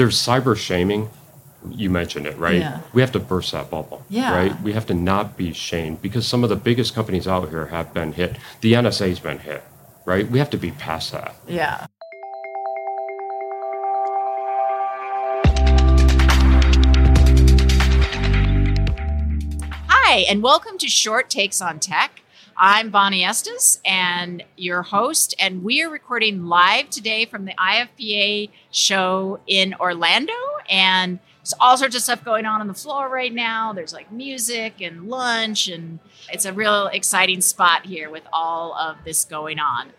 there's cyber shaming. You mentioned it, right? Yeah. We have to burst that bubble. Yeah. Right? We have to not be shamed because some of the biggest companies out here have been hit. The NSA's been hit, right? We have to be past that. Yeah. Hi, and welcome to Short Takes on Tech. I'm Vonnie Estes and your host, and we are recording live today from the IFPA show in Orlando. And there's all sorts of stuff going on on the floor right now. There's like music and lunch, and it's a real exciting spot here with all of this going on.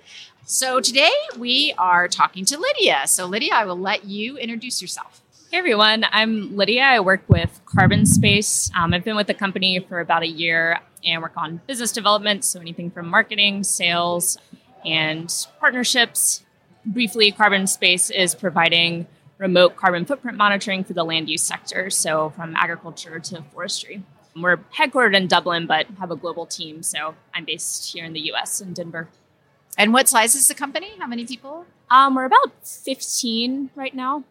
So today we are talking to Lydia. So, Lydia, I will let you introduce yourself. Hey everyone, I'm Lydia. I work with Carbon Space. Um, I've been with the company for about a year and work on business development, so anything from marketing, sales, and partnerships. Briefly, Carbon Space is providing remote carbon footprint monitoring for the land use sector, so from agriculture to forestry. We're headquartered in Dublin, but have a global team, so I'm based here in the US in Denver. And what size is the company? How many people? Um, we're about 15 right now.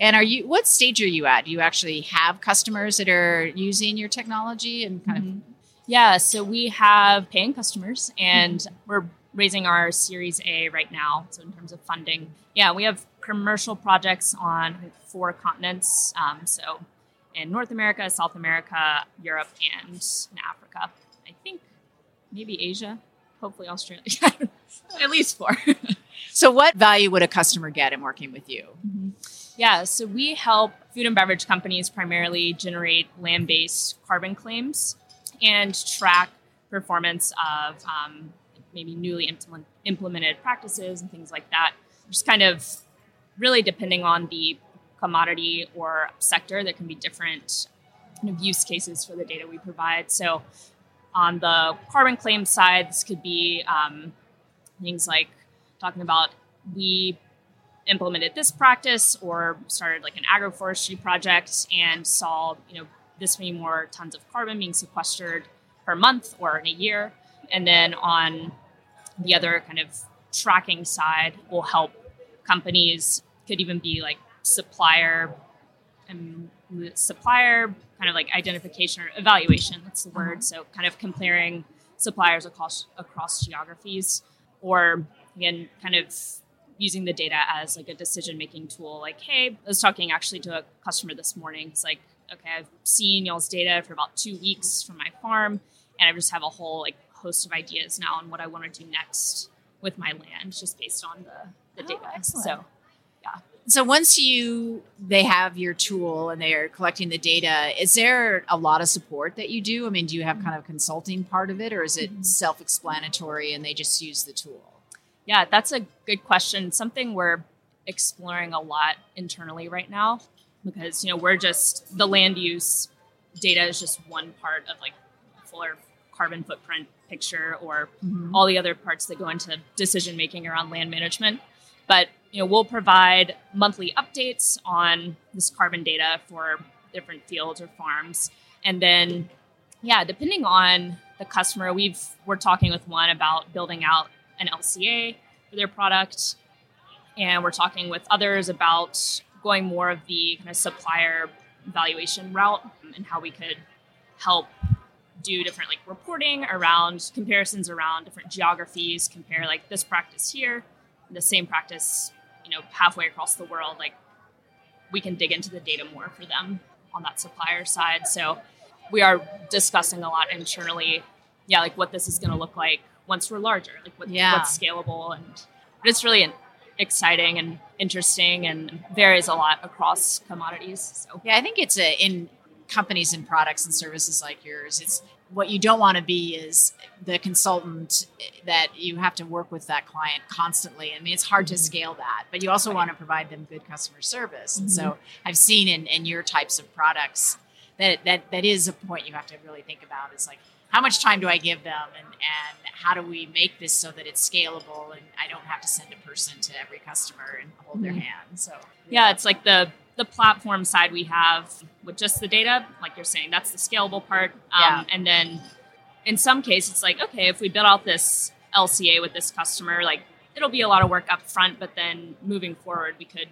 And are you what stage are you at? Do you actually have customers that are using your technology and kind Mhm. Yeah, so we have paying customers and we're raising our Series A right now. So, in terms of funding, yeah, we have commercial projects on four continents. Um, so, in North America, South America, Europe, and in Africa. I think maybe Asia, hopefully Australia. At least four. So what value would a customer get in working with you? Yeah, so we help food and beverage companies primarily generate land based carbon claims and track performance of um, maybe newly implement- implemented practices and things like that. Just kind of really depending on the commodity or sector, there can be different kind of use cases for the data we provide. So, on the carbon claim side, this could be um, things like talking about we implemented this practice or started like an agroforestry project and saw you know this many more tons of carbon being sequestered per month or in a year. And then on the other kind of tracking side will help companies could even be like supplier and supplier kind of like identification or evaluation that's the word. So kind of comparing suppliers across across geographies or again kind of using the data as like a decision making tool like hey i was talking actually to a customer this morning. It's like okay i've seen y'all's data for about two weeks from my farm and i just have a whole like host of ideas now on what i want to do next with my land just based on the, the Oh, data excellent. so yeah. So once you they have your tool and they are collecting the data, is there a lot of support that you do? I mean, do you have kind of consulting part of it or is it Mhm. self-explanatory and they just use the tool? Yeah, that's a good question. Something we're exploring a lot internally right now because you know we're just the land use data is just one part of like fuller carbon footprint picture or mm-hmm. all the other parts that go into decision making around land management. But you know we'll provide monthly updates on this carbon data for different fields or farms, and then yeah, depending on the customer, we've we're talking with one about building out an LCA for their product, and we're talking with others about going more of the kind of supplier valuation route and how we could help do different like reporting around comparisons around different geographies compare like this practice here the same practice you know halfway across the world like we can dig into the data more for them on that supplier side so we are discussing a lot internally yeah like what this is going to look like once we're larger like what, Yeah. what's scalable and but it's really an, exciting and interesting and varies a lot across commodities so Yeah, I think it's a, in companies and products and services like yours. It's what you don't want to be is the consultant that you have to work with that client constantly. I mean, it's hard to Mhm. scale that, but you also Right. want to provide them good customer service. And so I've seen in, in your types of products that, that that is a point you have to really think about is like how much time do I give them and, and how do we make this so that it's scalable and I don't have to send a person to every customer and hold their Mhm. hand. So yeah it's like the the platform side we have with just the data like you're saying that's the scalable part um, Yeah. and then in some cases it's like okay if we build out this lca with this customer like it'll be a lot of work up front but then moving forward we could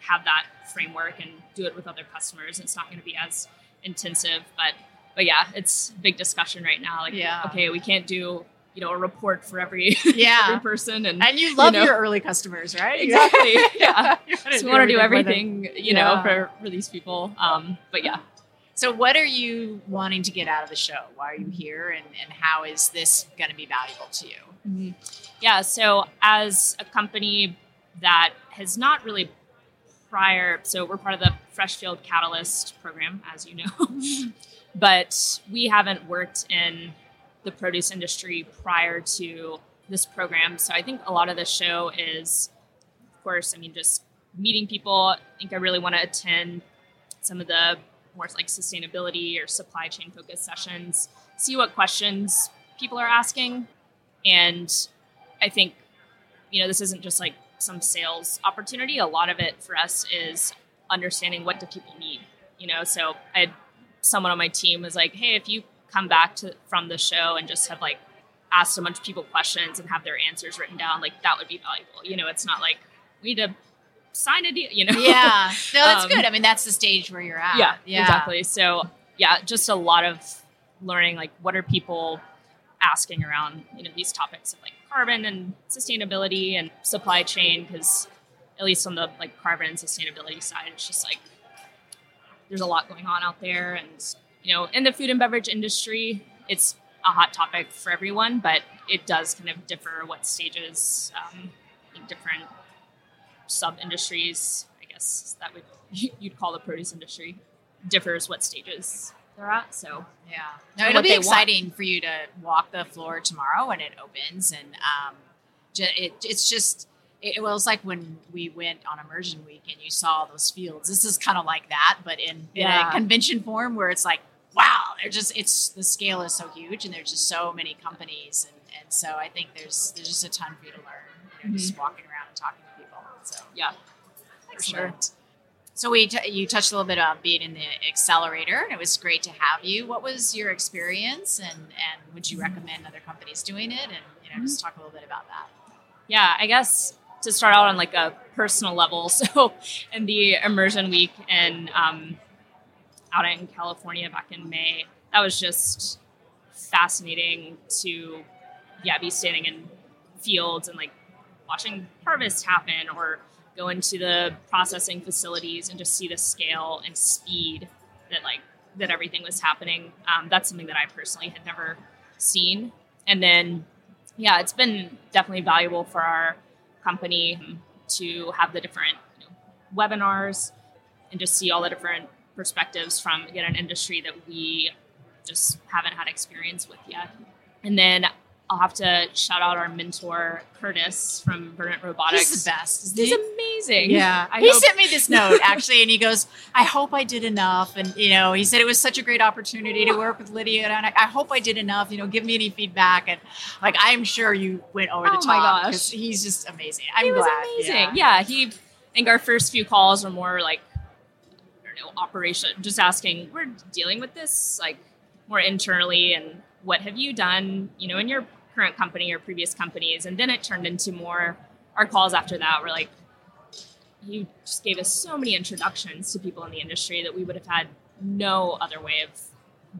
have that framework and do it with other customers. It's not going to be as intensive, but but yeah, it's a big discussion right now. Like, Yeah. okay, we can't do you know a report for every Yeah. every person, and And you love know. your early customers, right? exactly, yeah. So we want to do everything, you know, Yeah. for for these people. Um, but yeah, So, what are you wanting to get out of the show? Why are you here, and, and how is this going to be valuable to you? Yeah, so as a company that has not really prior, so we're part of the Fresh Field Catalyst program, as you know, but we haven't worked in the produce industry prior to this program. So I think a lot of the show is, of course, I mean, just meeting people. I think I really want to attend some of the more like sustainability or supply chain focused sessions, see what questions people are asking. And I think, you know, this isn't just like some sales opportunity. A lot of it for us is understanding what do people need. You know, so I had someone on my team was like, hey, if you come back to from the show and just have like asked a bunch of people questions and have their answers written down, like that would be valuable. You know, it's not like we need to sign a deal, you know? Yeah, no, that's Um, good. I mean, that's the stage where you're at. yeah, exactly. So yeah, just a lot of learning like what are people asking around you know these topics of like carbon and sustainability and supply chain because at least on the like carbon and sustainability side it's just like there's a lot going on out there and you know in the food and beverage industry it's a hot topic for everyone but it does kind of differ what stages um, different sub industries i guess that would you'd call the produce industry differs what stages they're at so Yeah. No, it'll be they want. exciting for you to walk the floor tomorrow when it opens, and um, it, it's just. It, well, it's like when we went on immersion week and you saw those fields. This is kind of like that, but in, in a convention form where it's like, wow, they're just it's the scale is so huge and there's just so many companies and, and so I think there's there's just a ton for you to learn. You know, just mm-hmm. walking around and talking to people. So yeah for sure So we t- you touched a little bit on being in the accelerator, and it was great to have you. What was your experience, and and would you recommend other companies doing it? And you know, just mm-hmm. talk a little bit about that. yeah i guess to start out on like a personal level. So in the immersion week and um, out in california back in may that was just fascinating to yeah be standing in fields and like watching harvest happen or go into the processing facilities and just see the scale and speed that like that everything was happening. Um, that's something that i personally had never seen. And then yeah it's been definitely valuable for our company to have the different you know, webinars and just see all the different perspectives from again an industry that we just haven't had experience with yet. And then I'll have to shout out our mentor Curtis from Verdant Robotics. He's the best. He's he? amazing. Yeah, I he hope- sent me this note actually, and he goes, "I hope I did enough." And you know, he said it was such a great opportunity to work with Lydia, and I, I hope I did enough. You know, give me any feedback. And like, I'm sure you went over the Oh top. my gosh. he's just amazing. I'm he was glad. amazing. Yeah. he. I think our first few calls were more like, I don't know, operation, just asking, we're dealing with this like more internally, and what have you done, you know, in your current company or previous companies, and then it turned into more. Our calls after that were like, you just gave us so many introductions to people in the industry that we would have had no other way of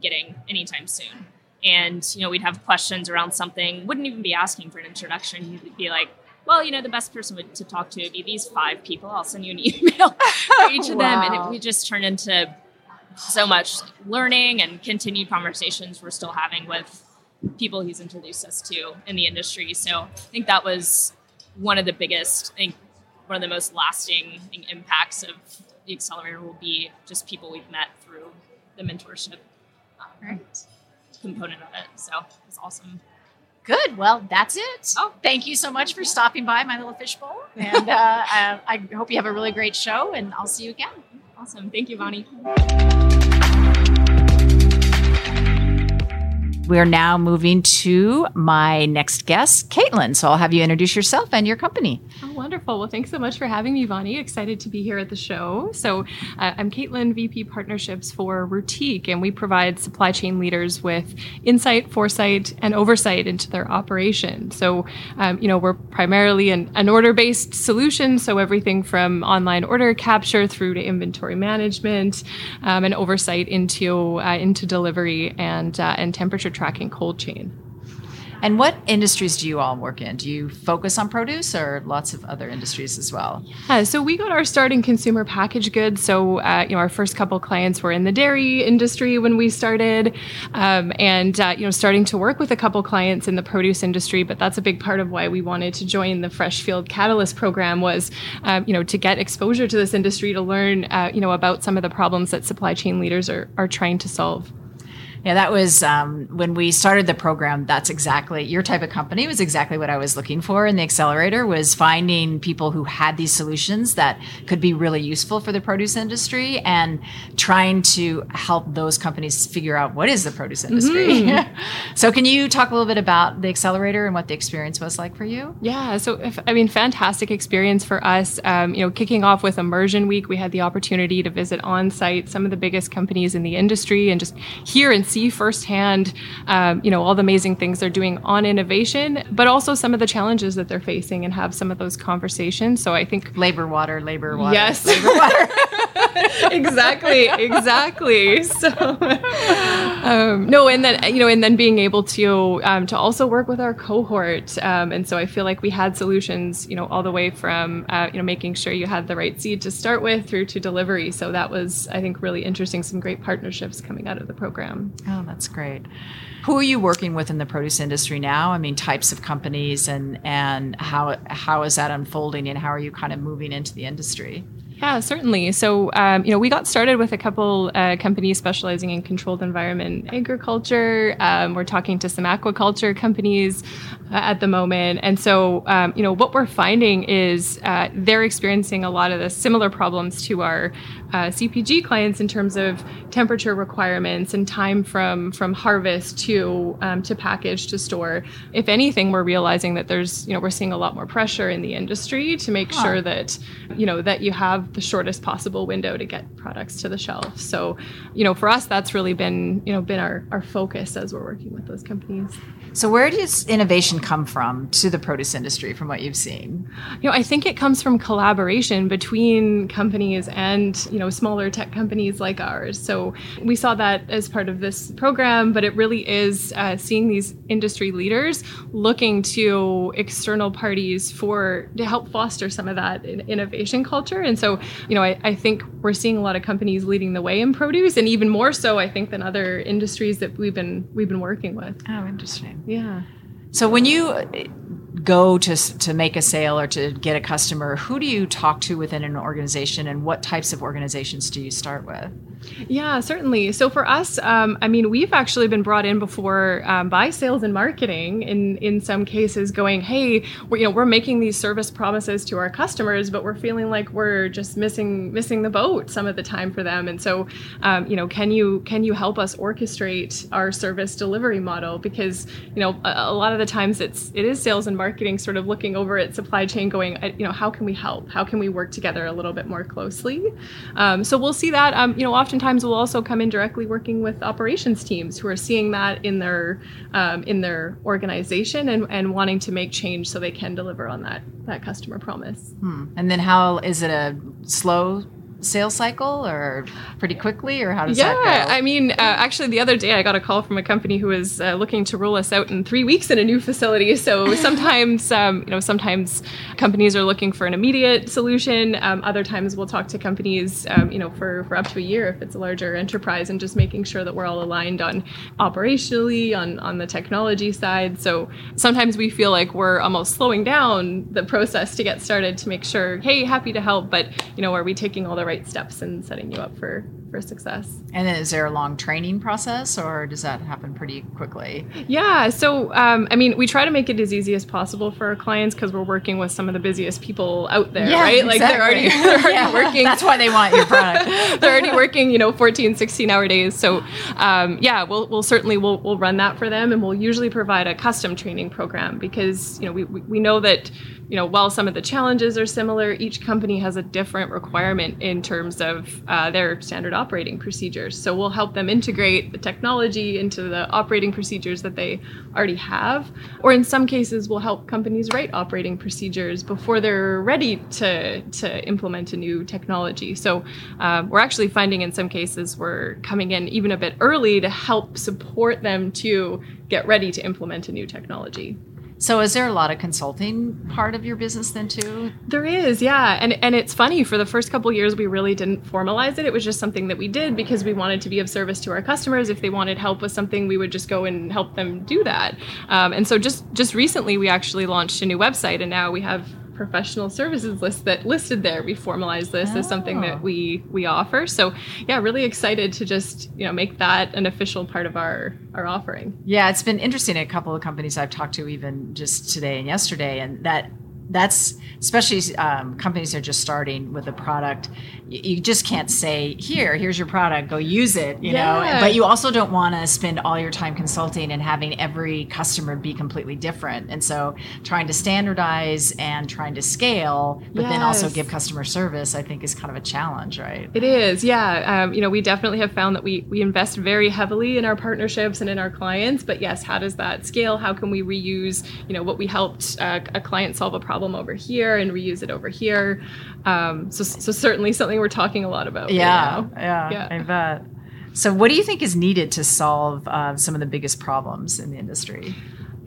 getting anytime soon. And you know, we'd have questions around something, wouldn't even be asking for an introduction. You'd be like, "Well, you know, the best person to talk to would be these five people. I'll send you an email for each of them." And it, Wow. we just turned into so much learning and continued conversations we're still having with people he's introduced us to in the industry. So I think that was one of the biggest, I think, one of the most lasting impacts of the accelerator will be just people we've met through the mentorship um, Right. component of it. So it's awesome. Good. Well, that's it. Oh. thank you so much for stopping by my little fishbowl, and uh, uh, I hope you have a really great show. And I'll see you again. Awesome. Thank you, Vonnie. We're now moving to my next guest, Caitlin. So I'll have you introduce yourself and your company. Oh, wonderful. Well, thanks so much for having me, Vonnie. Excited to be here at the show. So, uh, I'm Caitlin, VP Partnerships for Routeique, and we provide supply chain leaders with insight, foresight, and oversight into their operation. So, um, you know, we're primarily an, an order based solution. So, everything from online order capture through to inventory management um, and oversight into, uh, into delivery and, uh, and temperature tracking cold chain. And what industries do you all work in? Do you focus on produce or lots of other industries as well? Yeah, so we got our start in consumer packaged goods. So, uh, you know, our first couple clients were in the dairy industry when we started, um, and uh, you know, starting to work with a couple clients in the produce industry. But that's a big part of why we wanted to join the Fresh Field Catalyst program was, um, you know, to get exposure to this industry to learn, uh, you know, about some of the problems that supply chain leaders are are trying to solve. Yeah, that was um, when we started the program. That's exactly your type of company was exactly what I was looking for in the accelerator. Was finding people who had these solutions that could be really useful for the produce industry, and trying to help those companies figure out what is the produce industry. Mm-hmm. so, can you talk a little bit about the accelerator and what the experience was like for you? Yeah, so if, I mean, fantastic experience for us. Um, you know, kicking off with Immersion Week, we had the opportunity to visit on site some of the biggest companies in the industry and just hear and see see firsthand, um, you know, all the amazing things they're doing on innovation, but also some of the challenges that they're facing and have some of those conversations. So I think labor, water, labor, water. Yes, labor, water. exactly, exactly. So um, no, and then you know, and then being able to um, to also work with our cohort, um, and so I feel like we had solutions, you know, all the way from uh, you know making sure you had the right seed to start with through to delivery. So that was, I think, really interesting. Some great partnerships coming out of the program. Oh, that's great. Who are you working with in the produce industry now? I mean, types of companies and and how how is that unfolding and how are you kind of moving into the industry? Yeah, certainly. So, um, you know, we got started with a couple uh, companies specializing in controlled environment agriculture. Um, we're talking to some aquaculture companies uh, at the moment. And so, um, you know, what we're finding is uh, they're experiencing a lot of the similar problems to our uh, CPG clients in terms of temperature requirements and time from from harvest to um, to package to store. If anything, we're realizing that there's you know we're seeing a lot more pressure in the industry to make huh. sure that you know that you have the shortest possible window to get products to the shelf. So, you know, for us, that's really been you know been our our focus as we're working with those companies. So, where does innovation come from to the produce industry from what you've seen? You know, I think it comes from collaboration between companies and, you know, smaller tech companies like ours. So, we saw that as part of this program, but it really is uh, seeing these industry leaders looking to external parties for to help foster some of that innovation culture. And so, you know, I, I think we're seeing a lot of companies leading the way in produce, and even more so, I think, than other industries that we've been we've been working with. Oh, interesting. Yeah. So when you go to to make a sale or to get a customer, who do you talk to within an organization, and what types of organizations do you start with? Yeah, certainly. So for us, um, I mean, we've actually been brought in before um, by sales and marketing. In in some cases, going, hey, we're, you know, we're making these service promises to our customers, but we're feeling like we're just missing missing the boat some of the time for them. And so, um, you know, can you can you help us orchestrate our service delivery model? Because you know, a, a lot of the times it's it is sales and marketing sort of looking over at supply chain, going, you know, how can we help? How can we work together a little bit more closely? Um, so we'll see that. Um, you know, often oftentimes will also come in directly working with operations teams who are seeing that in their um, in their organization and, and wanting to make change so they can deliver on that that customer promise. Hmm. And then how is it a slow sales cycle or pretty quickly or how does yeah, that go? I mean, uh, actually, the other day I got a call from a company who was uh, looking to roll us out in three weeks in a new facility. So sometimes, um, you know, sometimes companies are looking for an immediate solution. Um, other times we'll talk to companies, um, you know, for, for up to a year if it's a larger enterprise and just making sure that we're all aligned on operationally, on, on the technology side. So sometimes we feel like we're almost slowing down the process to get started to make sure, hey, happy to help, but, you know, are we taking all the right steps and setting you up for for success. And is there a long training process or does that happen pretty quickly? Yeah, so um, I mean, we try to make it as easy as possible for our clients because we're working with some of the busiest people out there, Yeah, right? Like they're already, they're already Yeah, working. That's why they want your product. they're already working, you know, 14, 16 hour days. So, um, yeah, we'll, we'll certainly we'll, we'll run that for them, and we'll usually provide a custom training program because you know we, we, we know that you know while some of the challenges are similar, each company has a different requirement in terms of uh, their standard operating procedures. So we'll help them integrate the technology into the operating procedures that they already have, or in some cases, we'll help companies write operating procedures before they're ready to to implement a new technology. So um, we're actually finding in some cases we're coming in even a bit early to help support them to get ready to implement a new technology. So is there a lot of consulting part of your business then too? There is, yeah, and and it's funny. For the first couple years, we really didn't formalize it. It was just something that we did because we wanted to be of service to our customers. If they wanted help with something, we would just go and help them do that. Um, and so just just recently, we actually launched a new website, and now we have professional services list that listed there. We formalized this as something Oh. that we we offer. So yeah, really excited to just you know make that an official part of our our offering. Yeah, it's been interesting. A couple of companies I've talked to, even just today and yesterday, and that that's especially um, companies that are just starting with a product. You, just can't say, "Here, here's your product, go use it," you know. But you also don't want to spend all your time consulting and having every customer be completely different. And so, trying to standardize and trying to scale, but then also give customer service, I think, is kind of a challenge, right? It is, yeah. Um, you know, we definitely have found that we we invest very heavily in our partnerships and in our clients. But yes, how does that scale? How can we reuse, you know, what we helped uh, a client solve a problem over here and reuse it over here? Um, so, so certainly something we're talking a lot about. Yeah, now. yeah, Yeah. I bet. So, what do you think is needed to solve uh, some of the biggest problems in the industry?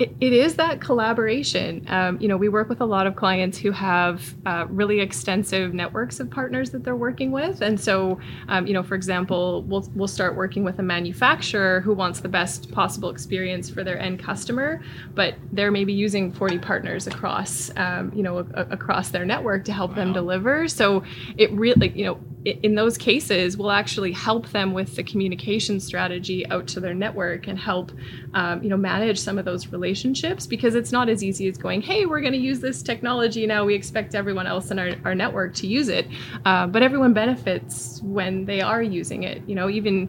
It, it is that collaboration. Um, you know, we work with a lot of clients who have uh, really extensive networks of partners that they're working with, and so, um, you know, for example, we'll we'll start working with a manufacturer who wants the best possible experience for their end customer, but they're maybe using 40 partners across, um, you know, a, across their network to help them deliver. So it really, you know, in those cases, we'll actually help them with the communication strategy out to their network and help, um, you know, manage some of those relationships because it's not as easy as going, hey, we're going to use this technology now. We expect everyone else in our, our network to use it, uh, but everyone benefits when they are using it. You know, even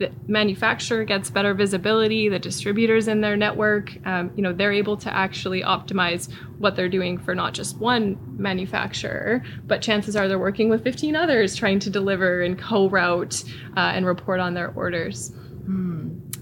the manufacturer gets better visibility the distributors in their network um, you know they're able to actually optimize what they're doing for not just one manufacturer but chances are they're working with 15 others trying to deliver and co-route uh, and report on their orders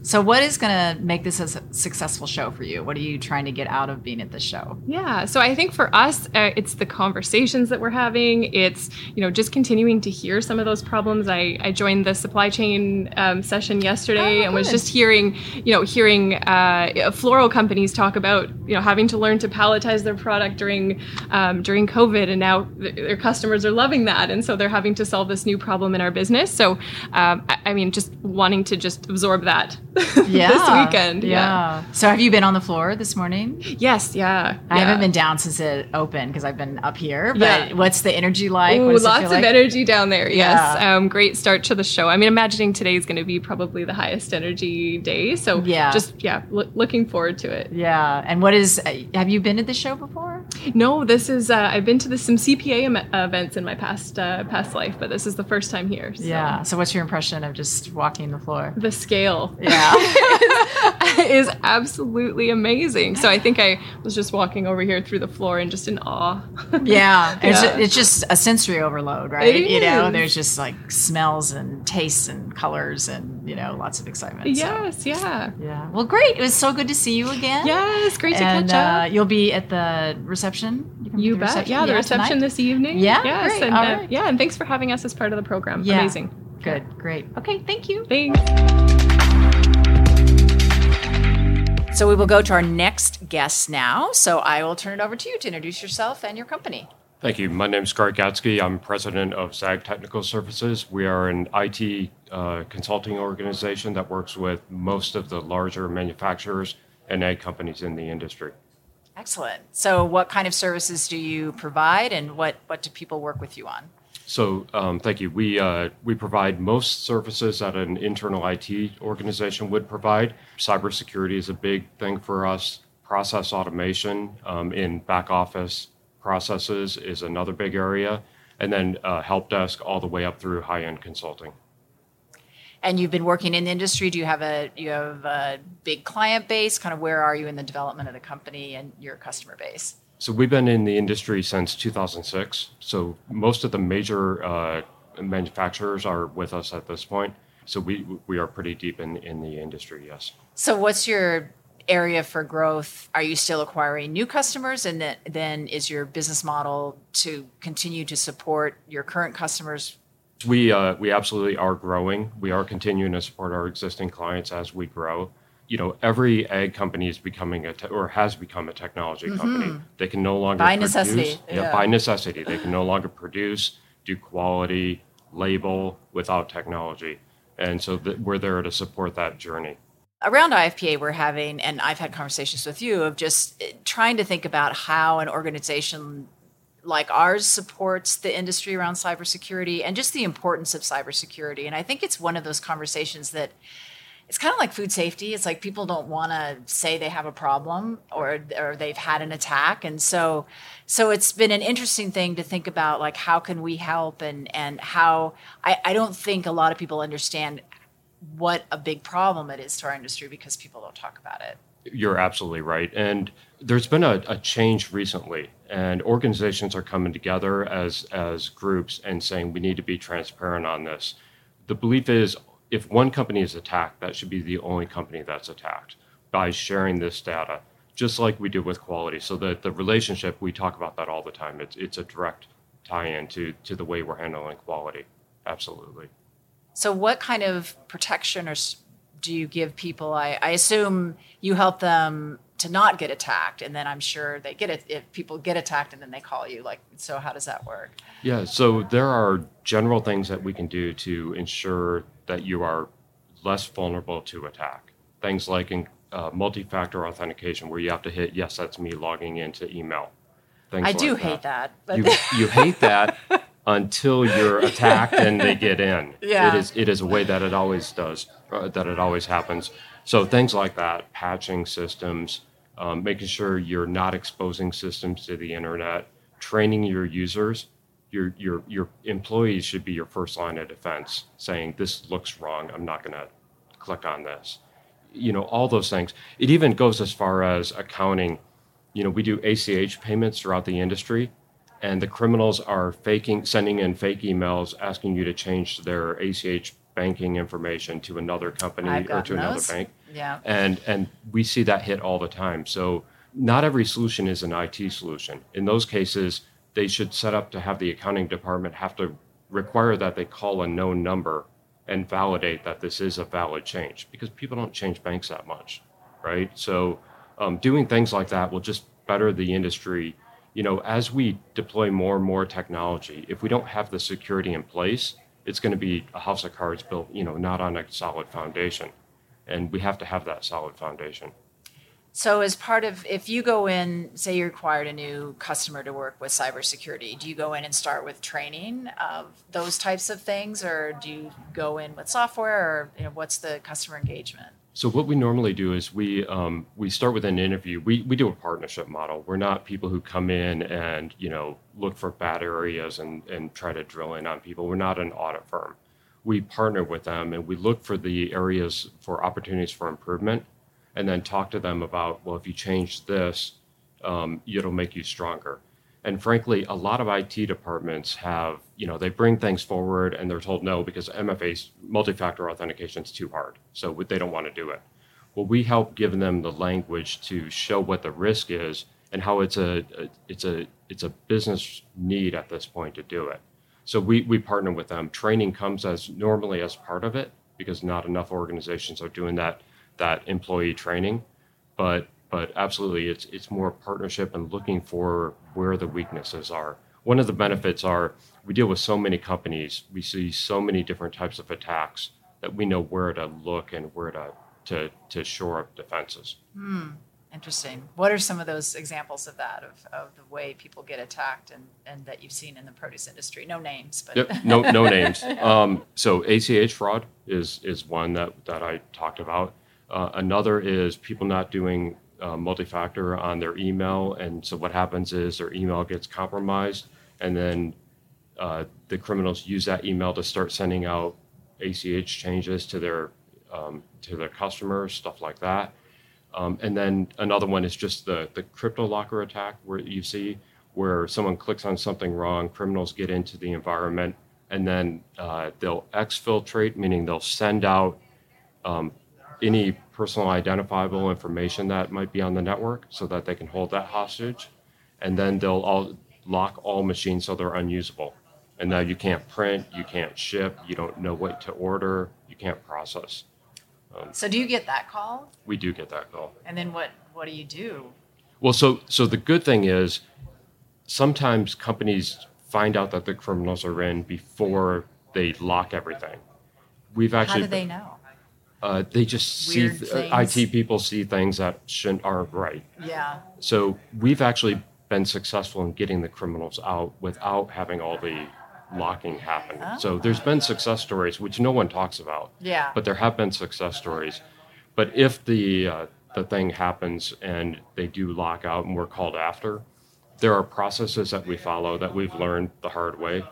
So, what is going to make this a successful show for you? What are you trying to get out of being at this show? Yeah, so I think for us, uh, it's the conversations that we're having. It's you know just continuing to hear some of those problems. I, I joined the supply chain um, session yesterday Oh, and was just hearing you know hearing uh, floral companies talk about you know having to learn to palletize their product during um, during COVID, and now th- their customers are loving that, and so they're having to solve this new problem in our business. So um, I, I mean, just wanting to just absorb that Yeah. this weekend. Yeah. So, have you been on the floor this morning? Yes. Yeah. I yeah. haven't been down since it opened because I've been up here. But Yeah. what's the energy like? Ooh, What does it lots of like? energy down there. Yes, Yeah. um, great start to the show. I mean, imagining today is going to be probably the highest energy day. So Yeah. just yeah, loo- looking forward to it. Yeah. And what is? uh, Have you been to the show before? No, this is uh, I've been to the, some CPA em- events in my past uh, past life, but this is the first time here. So. Yeah. So, what's your impression of just walking the floor? The scale Yeah. is absolutely amazing. So I think I was just walking over here through the floor and just in awe. Yeah, It's, Yeah. it's just a sensory overload, right? You know, there's just like smells and tastes and colors and you know lots of excitement. so, yes, yeah. yeah. Well, great. It was so good to see you again. Yes, great to And catch uh, up. you'll be at the reception. You, can be You at the bet. Yeah, the reception tonight? this evening. Yeah, Yes. great. And, All uh, right. yeah, and thanks for having us as part of the program. Yeah. Amazing. Good. Great. Okay. Thank you. Thanks. So we will go to our next guest now. So I will turn it over to you to introduce yourself and your company. Thank you. My name is Greg Gatsky. I'm president of ZAG Technical Services. We are an IT uh, consulting organization that works with most of the larger manufacturers and egg companies in the industry. Excellent. So what kind of services do you provide, and what what do people work with you on? So, um, thank you. We uh, we provide most services that an internal IT organization would provide. Cybersecurity is a big thing for us. Process automation um, in back office processes is another big area, and then uh, help desk all the way up through high end consulting. And you've been working in the industry. Do you have a you have a big client base? Kind of where are you in the development of the company and your customer base? So we've been in the industry since 2006. So most of the major uh, manufacturers are with us at this point. So we we are pretty deep in in the industry. Yes. So what's your area for growth? Are you still acquiring new customers, and then then is your business model to continue to support your current customers? We uh, we absolutely are growing. We are continuing to support our existing clients as we grow you know every ag company is becoming a te- or has become a technology mm-hmm. company. They can no longer by produce, necessity. Yeah, yeah, by necessity, they can no longer produce, do quality, label without technology, and so th- we're there to support that journey. Around IFPA, we're having, and I've had conversations with you of just eh, trying to think about how an organization like ours supports the industry around cybersecurity and just the importance of cybersecurity. And I think it's one of those conversations that it's kind of like food safety. It's like people don't want to say they have a problem or or they've had an attack, and so so it's been an interesting thing to think about. Like how can we help and and how I, I don't think a lot of people understand what a big problem it is to our industry because people don't talk about it. You're absolutely right, and there's been a, a change recently, and organizations are coming together as as groups and saying we need to be transparent on this. The belief is if one company is attacked, that should be the only company that's attacked by sharing this data, just like we do with quality. So that the relationship, we talk about that all the time. It's it's a direct tie-in to to the way we're handling quality. Absolutely. So, what kind of protection or do you give people? I, I assume you help them to not get attacked and then i'm sure they get it if people get attacked and then they call you like so how does that work? Yeah so there are general things that we can do to ensure that you are less vulnerable to attack. Things like in, uh, multi-factor authentication where you have to hit yes that's me logging into email. Things i do hate that but you, you hate that until you're attacked and they get in. Yeah. it is it is a way that it always does uh, that it always happens. So things like that patching systems um, making sure you're not exposing systems to the internet, training your users. Your, your, your employees should be your first line of defense, saying, This looks wrong. I'm not going to click on this. You know, all those things. It even goes as far as accounting. You know, we do ACH payments throughout the industry, and the criminals are faking, sending in fake emails asking you to change their ACH banking information to another company or to another those. bank. Yeah. And and we see that hit all the time. So not every solution is an IT solution. In those cases, they should set up to have the accounting department have to require that they call a known number and validate that this is a valid change because people don't change banks that much, right? So um, doing things like that will just better the industry. You know, as we deploy more and more technology, if we don't have the security in place, it's going to be a house of cards built, you know, not on a solid foundation. And we have to have that solid foundation. So, as part of, if you go in, say you acquired a new customer to work with cybersecurity, do you go in and start with training of those types of things, or do you go in with software, or you know, what's the customer engagement? So what we normally do is we um, we start with an interview. We we do a partnership model. We're not people who come in and you know look for bad areas and and try to drill in on people. We're not an audit firm. We partner with them and we look for the areas for opportunities for improvement, and then talk to them about well if you change this, um, it'll make you stronger. And frankly, a lot of IT departments have, you know, they bring things forward and they're told no because MFA's multi-factor authentication is too hard. So they don't want to do it. Well, we help give them the language to show what the risk is and how it's a, a it's a it's a business need at this point to do it. So we, we partner with them. Training comes as normally as part of it because not enough organizations are doing that that employee training. But but absolutely it's it's more partnership and looking for where the weaknesses are one of the benefits are we deal with so many companies we see so many different types of attacks that we know where to look and where to to, to shore up defenses hmm. Interesting. What are some of those examples of that, of, of the way people get attacked and, and that you've seen in the produce industry? No names, but. Yep, no, no names. Um, so ACH fraud is, is one that, that I talked about. Uh, another is people not doing uh, multi-factor on their email. And so what happens is their email gets compromised and then uh, the criminals use that email to start sending out ACH changes to their, um, to their customers, stuff like that. Um, and then another one is just the, the crypto locker attack where you see where someone clicks on something wrong, criminals get into the environment, and then uh, they'll exfiltrate, meaning they'll send out um, any personal identifiable information that might be on the network so that they can hold that hostage. And then they'll all lock all machines so they're unusable. And now you can't print, you can't ship, you don't know what to order, you can't process. Um, so do you get that call? We do get that call. And then what, what do you do? Well, so so the good thing is sometimes companies find out that the criminals are in before they lock everything. We've actually How do they know? Uh, they just see th- IT people see things that shouldn't aren't right. Yeah. So we've actually been successful in getting the criminals out without having all the locking happen. So there's been success stories which no one talks about. Yeah. But there have been success stories. But if the uh, the thing happens and they do lock out and we're called after, there are processes that we follow that we've learned the hard way,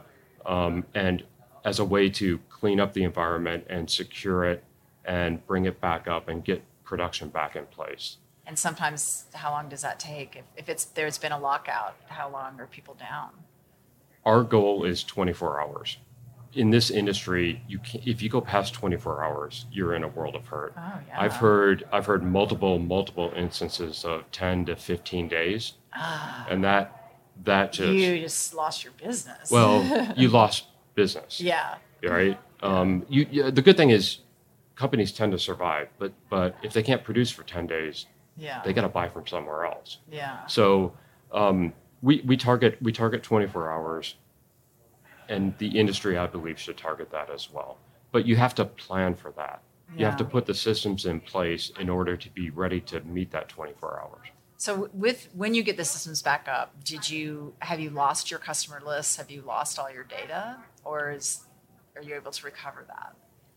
um, and as a way to clean up the environment and secure it and bring it back up and get production back in place. And sometimes, how long does that take? If, if it's there's been a lockout, how long are people down? Our goal is 24 hours. In this industry, you can, if you go past 24 hours, you're in a world of hurt. Oh, yeah. I've heard I've heard multiple multiple instances of 10 to 15 days, and that that just you just lost your business. well, you lost business, yeah. right? Um, you, you the good thing is companies tend to survive, but but if they can't produce for 10 days, Yeah. they got to buy from somewhere else. yeah. So um, we we target we target 24 hours, and the industry I believe should target that as well. But you have to plan for that. You have to put the systems in place in order to be ready to meet that 24 hours. So with when you get the systems back up, did you have you lost your customer list? Have you lost all your data, or is are you able to recover that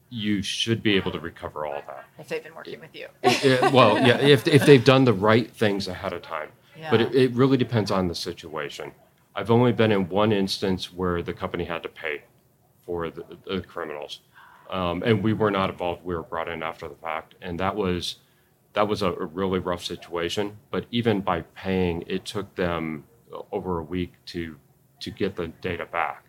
You should be able to recover all that. if they've been working with you? Yeah, well, yeah, if, if they've done the right things ahead of time. But Yeah. it, it really depends on the situation. I've only been in one instance where the company had to pay for the, the criminals. Um, and we were not involved. We were brought in after the fact. And that was, that was a, a really rough situation. But even by paying, it took them over a week to, to get the data back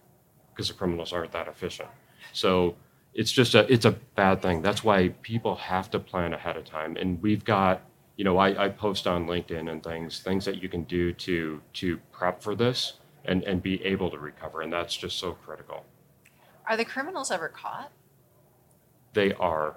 because the criminals aren't that efficient. So it's just a it's a bad thing. That's why people have to plan ahead of time. And we've got you know I, I post on LinkedIn and things things that you can do to to prep for this and and be able to recover. And that's just so critical. Are the criminals ever caught? They are.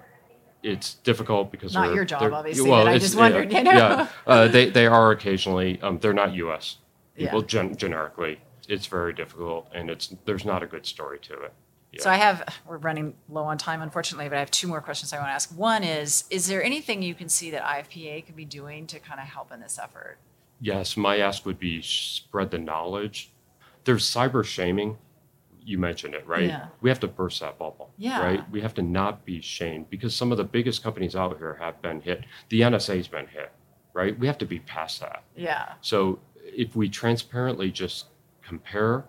It's difficult because Not your job, obviously, but I just wondered, you know? Yeah, uh, they they are occasionally. Um, they're not U.S. people Yeah. gen- generically. It's very difficult, and it's there's not a good story to it. So I have we're running low on time unfortunately, but I have two more questions I want to ask. One is is there anything you can see that IFPA could be doing to kind of help in this effort? Yes, my ask would be spread the knowledge. There's cyber shaming. You mentioned it, right? Yeah. We have to burst that bubble. Yeah. Right? We have to not be shamed because some of the biggest companies out here have been hit. The NSA's been hit, right? We have to be past that. Yeah. So if we transparently just compare,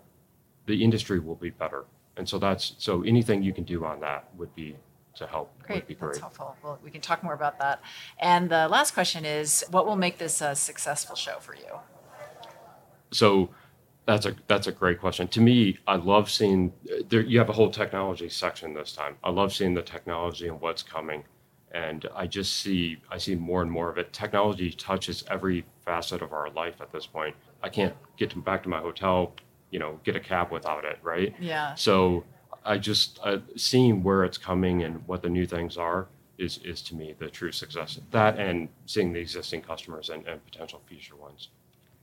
the industry will be better. And so that's so anything you can do on that would be to help would be Great, that's helpful. Well, we can talk more about that. And the last question is, what will make this a successful show for you? So that's a that's a great question. To me, I love seeing there. You have a whole technology section this time. I love seeing the technology and what's coming, and I just see I see more and more of it. Technology touches every facet of our life at this point. I can't get to, back to my hotel, you know, get a cab without it, right? Yeah. So I just uh, seeing where it's coming and what the new things are is is to me the true success. That and seeing the existing customers and, and potential future ones.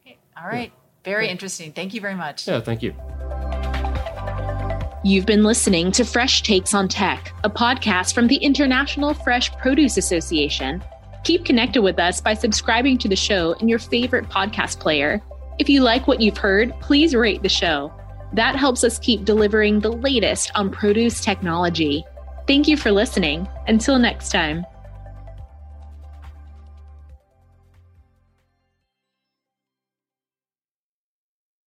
Okay. All right. Very interesting. Thank you very much. Yeah, thank you. You've been listening to Fresh Takes on Tech, a podcast from the International Fresh Produce Association. Keep connected with us by subscribing to the show in your favorite podcast player. If you like what you've heard, please rate the show. That helps us keep delivering the latest on produce technology. Thank you for listening. Until next time.